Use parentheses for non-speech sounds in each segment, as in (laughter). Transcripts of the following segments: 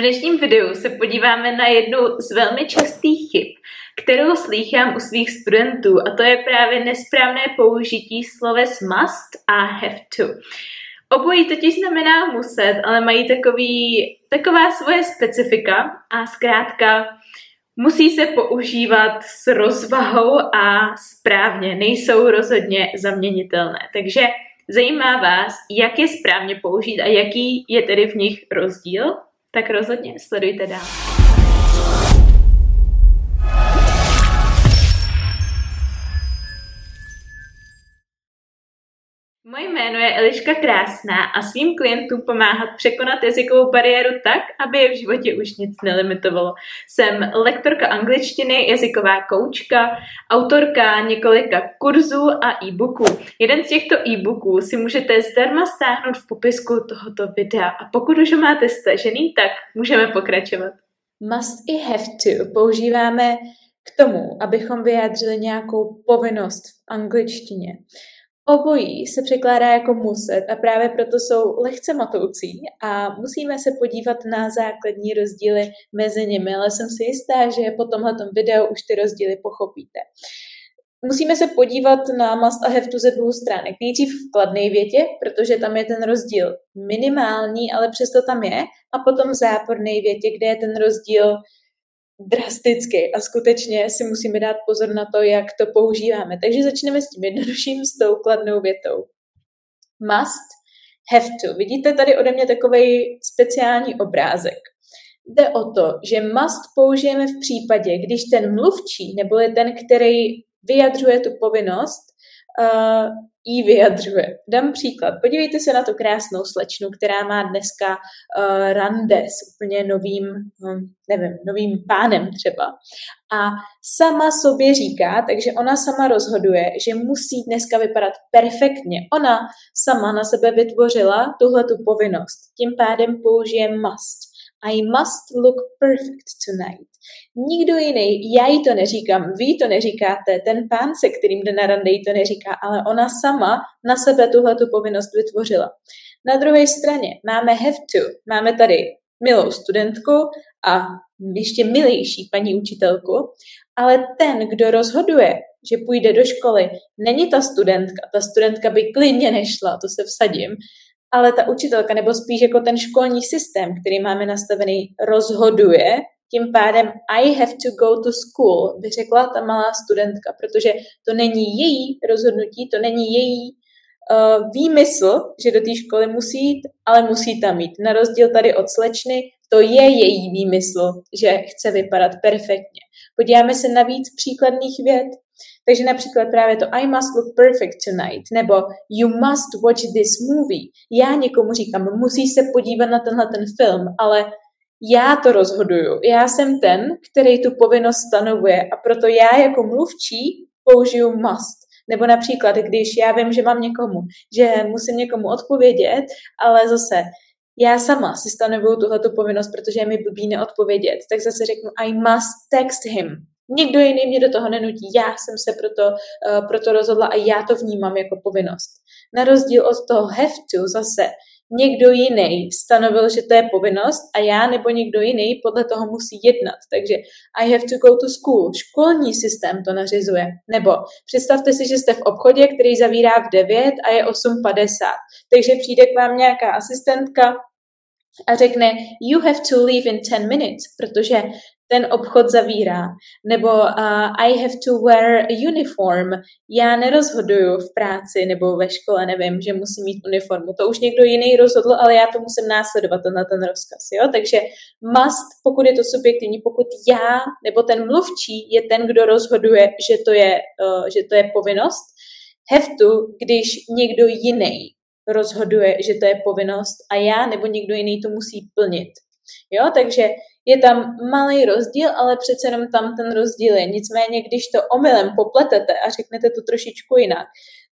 dnešním videu se podíváme na jednu z velmi častých chyb, kterou slýchám u svých studentů a to je právě nesprávné použití sloves must a have to. Obojí totiž znamená muset, ale mají takový, taková svoje specifika a zkrátka musí se používat s rozvahou a správně, nejsou rozhodně zaměnitelné. Takže zajímá vás, jak je správně použít a jaký je tedy v nich rozdíl? Tak rozhodně sledujte dál. Moje jméno je Eliška Krásná a svým klientům pomáhat překonat jazykovou bariéru tak, aby je v životě už nic nelimitovalo. Jsem lektorka angličtiny, jazyková koučka, autorka několika kurzů a e-booků. Jeden z těchto e-booků si můžete zdarma stáhnout v popisku tohoto videa a pokud už ho máte stažený, tak můžeme pokračovat. Must i have to používáme k tomu, abychom vyjádřili nějakou povinnost v angličtině. Obojí se překládá jako muset a právě proto jsou lehce matoucí a musíme se podívat na základní rozdíly mezi nimi, ale jsem si jistá, že po tomhle videu už ty rozdíly pochopíte. Musíme se podívat na must a have to ze dvou stránek. Nejdřív v kladné větě, protože tam je ten rozdíl minimální, ale přesto tam je, a potom v záporné větě, kde je ten rozdíl drasticky a skutečně si musíme dát pozor na to, jak to používáme. Takže začneme s tím jednodušším, s tou kladnou větou. Must, have to. Vidíte tady ode mě takový speciální obrázek. Jde o to, že must použijeme v případě, když ten mluvčí, nebo je ten, který vyjadřuje tu povinnost, uh, jí vyjadřuje. Dám příklad. Podívejte se na tu krásnou slečnu, která má dneska uh, rande s úplně novým, um, nevím, novým pánem třeba. A sama sobě říká, takže ona sama rozhoduje, že musí dneska vypadat perfektně. Ona sama na sebe vytvořila tuhle tu povinnost. Tím pádem použije must. I must look perfect tonight. Nikdo jiný, já jí to neříkám, vy to neříkáte, ten pán, se kterým jde na rande, jí to neříká, ale ona sama na sebe tuhle tu povinnost vytvořila. Na druhé straně máme have to, máme tady milou studentku a ještě milější paní učitelku, ale ten, kdo rozhoduje, že půjde do školy, není ta studentka. Ta studentka by klidně nešla, to se vsadím, ale ta učitelka, nebo spíš jako ten školní systém, který máme nastavený, rozhoduje, tím pádem I have to go to school, by řekla ta malá studentka, protože to není její rozhodnutí, to není její uh, výmysl, že do té školy musí jít, ale musí tam jít. Na rozdíl tady od slečny, to je její výmysl, že chce vypadat perfektně. Podíváme se na víc příkladných věd. Takže například právě to I must look perfect tonight, nebo you must watch this movie. Já někomu říkám, musí se podívat na tenhle ten film, ale já to rozhoduju. Já jsem ten, který tu povinnost stanovuje a proto já jako mluvčí použiju must. Nebo například, když já vím, že mám někomu, že musím někomu odpovědět, ale zase já sama si stanovuju tuhleto povinnost, protože je mi blbý neodpovědět, tak zase řeknu I must text him. Nikdo jiný mě do toho nenutí, já jsem se proto, uh, proto rozhodla a já to vnímám jako povinnost. Na rozdíl od toho have to zase, někdo jiný stanovil, že to je povinnost a já nebo někdo jiný podle toho musí jednat. Takže I have to go to school. Školní systém to nařizuje. Nebo představte si, že jste v obchodě, který zavírá v 9 a je 8.50. Takže přijde k vám nějaká asistentka, a řekne you have to leave in 10 minutes, protože ten obchod zavírá. Nebo uh, I have to wear a uniform. Já nerozhoduju v práci nebo ve škole, nevím, že musím mít uniformu. To už někdo jiný rozhodl, ale já to musím následovat na ten rozkaz. Jo? Takže must, pokud je to subjektivní, pokud já nebo ten mluvčí je ten, kdo rozhoduje, že to je, uh, že to je povinnost, have to, když někdo jiný rozhoduje, že to je povinnost a já nebo někdo jiný to musí plnit. Jo, takže je tam malý rozdíl, ale přece jenom tam ten rozdíl je. Nicméně, když to omylem popletete a řeknete to trošičku jinak,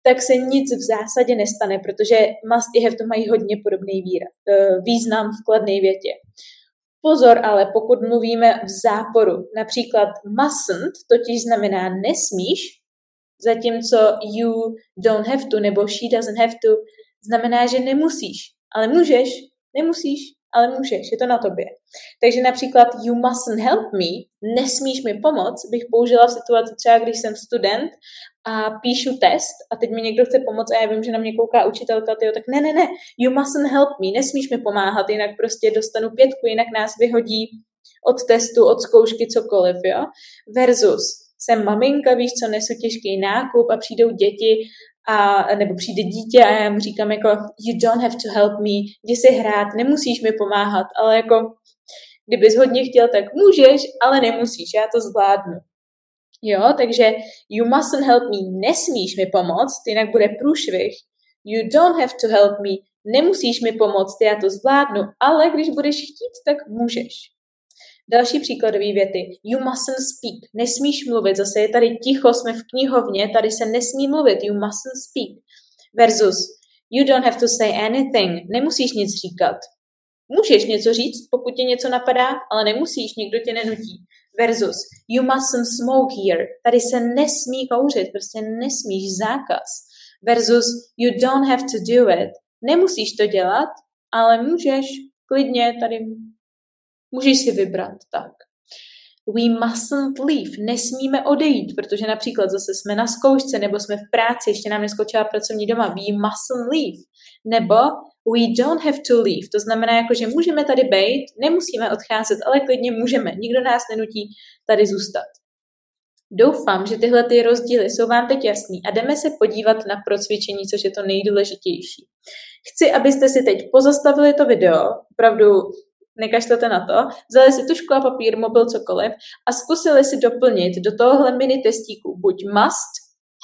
tak se nic v zásadě nestane, protože must i have to mají hodně podobný eh, význam v kladné větě. Pozor ale, pokud mluvíme v záporu, například mustn't totiž znamená nesmíš, zatímco you don't have to nebo she doesn't have to znamená, že nemusíš, ale můžeš, nemusíš, ale můžeš, je to na tobě. Takže například you mustn't help me, nesmíš mi pomoct, bych použila v situaci třeba, když jsem student a píšu test a teď mi někdo chce pomoct a já vím, že na mě kouká učitelka, tyjo, tak ne, ne, ne, you mustn't help me, nesmíš mi pomáhat, jinak prostě dostanu pětku, jinak nás vyhodí od testu, od zkoušky, cokoliv, jo. Versus jsem maminka, víš co, nesu těžký nákup a přijdou děti a, nebo přijde dítě a já mu říkám jako you don't have to help me, jdi si hrát, nemusíš mi pomáhat, ale jako kdybys hodně chtěl, tak můžeš, ale nemusíš, já to zvládnu. Jo, takže you mustn't help me, nesmíš mi pomoct, jinak bude průšvih. You don't have to help me, nemusíš mi pomoct, já to zvládnu, ale když budeš chtít, tak můžeš. Další příkladové věty. You mustn't speak. Nesmíš mluvit. Zase je tady ticho, jsme v knihovně, tady se nesmí mluvit. You mustn't speak. Versus You don't have to say anything. Nemusíš nic říkat. Můžeš něco říct, pokud tě něco napadá, ale nemusíš, nikdo tě nenutí. Versus You mustn't smoke here. Tady se nesmí kouřit, prostě nesmíš zákaz. Versus You don't have to do it. Nemusíš to dělat, ale můžeš klidně tady Můžeš si vybrat tak. We mustn't leave. Nesmíme odejít, protože například zase jsme na zkoušce nebo jsme v práci, ještě nám neskočila pracovní doma. We mustn't leave. Nebo we don't have to leave. To znamená, jako, že můžeme tady být, nemusíme odcházet, ale klidně můžeme. Nikdo nás nenutí tady zůstat. Doufám, že tyhle ty rozdíly jsou vám teď jasný a jdeme se podívat na procvičení, což je to nejdůležitější. Chci, abyste si teď pozastavili to video, opravdu nekašlete na to, vzali si tušku a papír, mobil, cokoliv a zkusili si doplnit do tohohle mini testíku buď must,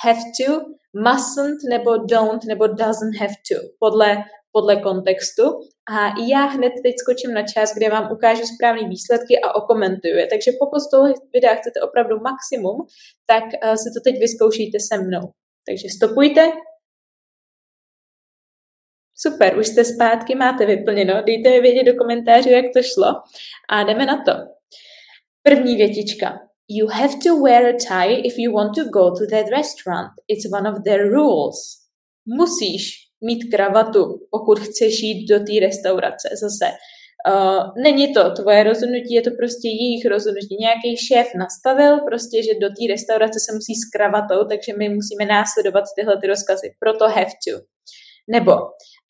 have to, mustn't nebo don't nebo doesn't have to, podle, podle kontextu. A já hned teď skočím na čas, kde vám ukážu správné výsledky a okomentuju je. Takže pokud z toho videa chcete opravdu maximum, tak uh, si to teď vyzkoušíte se mnou. Takže stopujte, Super, už jste zpátky, máte vyplněno. Dejte mi vědět do komentářů, jak to šlo. A jdeme na to. První větička. You have to wear a tie if you want to go to that restaurant. It's one of their rules. Musíš mít kravatu, pokud chceš jít do té restaurace. Zase, uh, není to tvoje rozhodnutí, je to prostě jejich rozhodnutí. Nějaký šéf nastavil prostě, že do té restaurace se musí s kravatou, takže my musíme následovat tyhle ty rozkazy. Proto have to. Nebo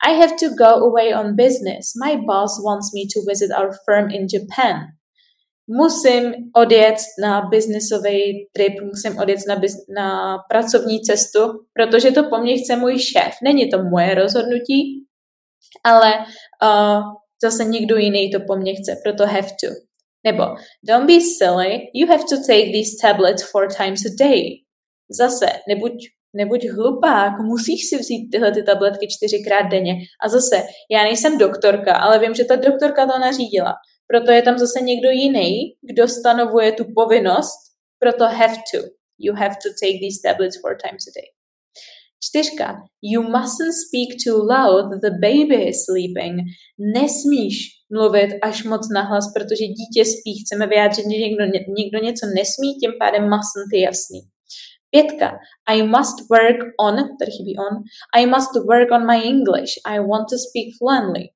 I have to go away on business. My boss wants me to visit our firm in Japan. Musím odjet na biznisový trip, musím odjet na, biz- na pracovní cestu, protože to po mně chce můj šéf. Není to moje rozhodnutí, ale uh, zase někdo jiný to po mně chce, proto have to. Nebo don't be silly, you have to take these tablets four times a day. Zase, nebuď nebuď hlupák, musíš si vzít tyhle ty tabletky čtyřikrát denně. A zase, já nejsem doktorka, ale vím, že ta doktorka to nařídila. Proto je tam zase někdo jiný, kdo stanovuje tu povinnost, proto have to. You have to take these tablets four times a day. Čtyřka. You mustn't speak too loud, the baby is sleeping. Nesmíš mluvit až moc nahlas, protože dítě spí. Chceme vyjádřit, že někdo, někdo něco nesmí, tím pádem mustn't je jasný. Pětka. I must work on, tady chybí on, I must work on my English. I want to speak fluently.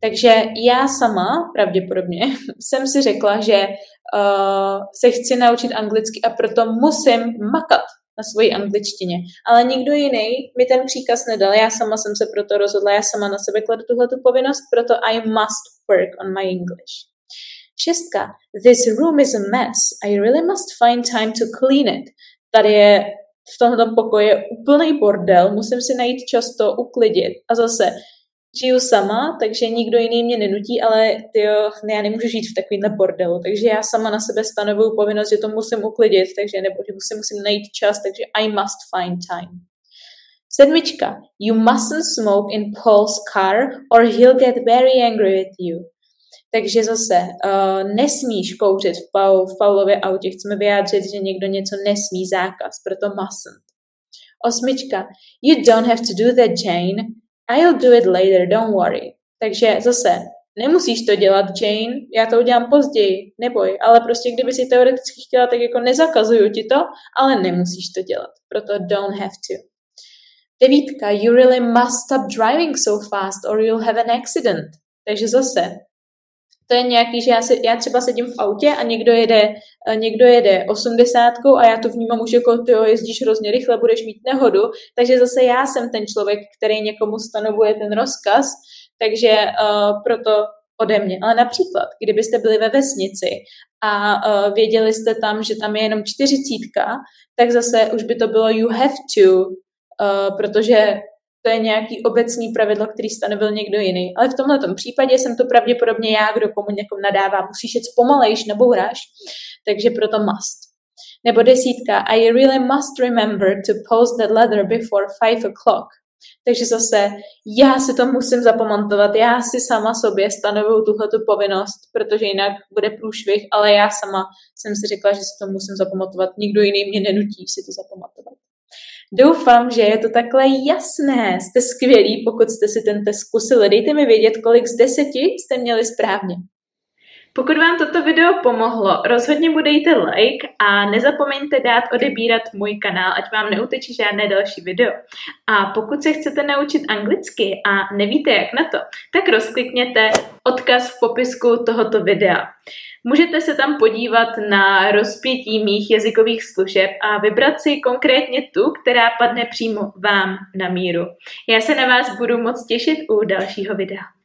Takže já sama, pravděpodobně, (laughs) jsem si řekla, že uh, se chci naučit anglicky a proto musím makat na svoji angličtině. Ale nikdo jiný mi ten příkaz nedal, já sama jsem se proto rozhodla, já sama na sebe kladu tuhle povinnost, proto I must work on my English. Šestka. This room is a mess. I really must find time to clean it tady je v tomto pokoji úplný bordel, musím si najít čas to uklidit. A zase, žiju sama, takže nikdo jiný mě nenutí, ale tyjo, ne, já nemůžu žít v takovýmhle bordelu, takže já sama na sebe stanovuju povinnost, že to musím uklidit, takže nebo že musím, musím najít čas, takže I must find time. Sedmička. You mustn't smoke in Paul's car or he'll get very angry with you. Takže zase uh, nesmíš kouřit v, Paul, v Paulově autě. Chceme vyjádřit, že někdo něco nesmí, zákaz, proto mustn't. Osmička. You don't have to do that, Jane. I'll do it later, don't worry. Takže zase, nemusíš to dělat, Jane, já to udělám později, neboj, ale prostě kdyby si teoreticky chtěla, tak jako nezakazuju ti to, ale nemusíš to dělat, proto don't have to. Devítka, you really must stop driving so fast or you'll have an accident. Takže zase, to je nějaký, že já, si, já třeba sedím v autě a někdo jede, eh, někdo jede osmdesátkou a já to vnímám už jako, ty jezdíš hrozně rychle, budeš mít nehodu, takže zase já jsem ten člověk, který někomu stanovuje ten rozkaz, takže uh, proto ode mě. Ale například, kdybyste byli ve vesnici a uh, věděli jste tam, že tam je jenom čtyřicítka, tak zase už by to bylo you have to, uh, protože to je nějaký obecný pravidlo, který stanovil někdo jiný. Ale v tomto případě jsem to pravděpodobně já, kdo komu někomu nadává. Musíš jet pomalejš, nebouráš. Takže proto must. Nebo desítka. I really must remember to post that letter before five o'clock. Takže zase já si to musím zapamatovat, já si sama sobě stanovuju tuhletu povinnost, protože jinak bude průšvih, ale já sama jsem si řekla, že si to musím zapamatovat, nikdo jiný mě nenutí si to zapamatovat. Doufám, že je to takhle jasné. Jste skvělí, pokud jste si ten test zkusili. Dejte mi vědět, kolik z deseti jste měli správně. Pokud vám toto video pomohlo, rozhodně budejte like a nezapomeňte dát odebírat můj kanál, ať vám neuteče žádné další video. A pokud se chcete naučit anglicky a nevíte jak na to, tak rozklikněte odkaz v popisku tohoto videa. Můžete se tam podívat na rozpětí mých jazykových služeb a vybrat si konkrétně tu, která padne přímo vám na míru. Já se na vás budu moc těšit u dalšího videa.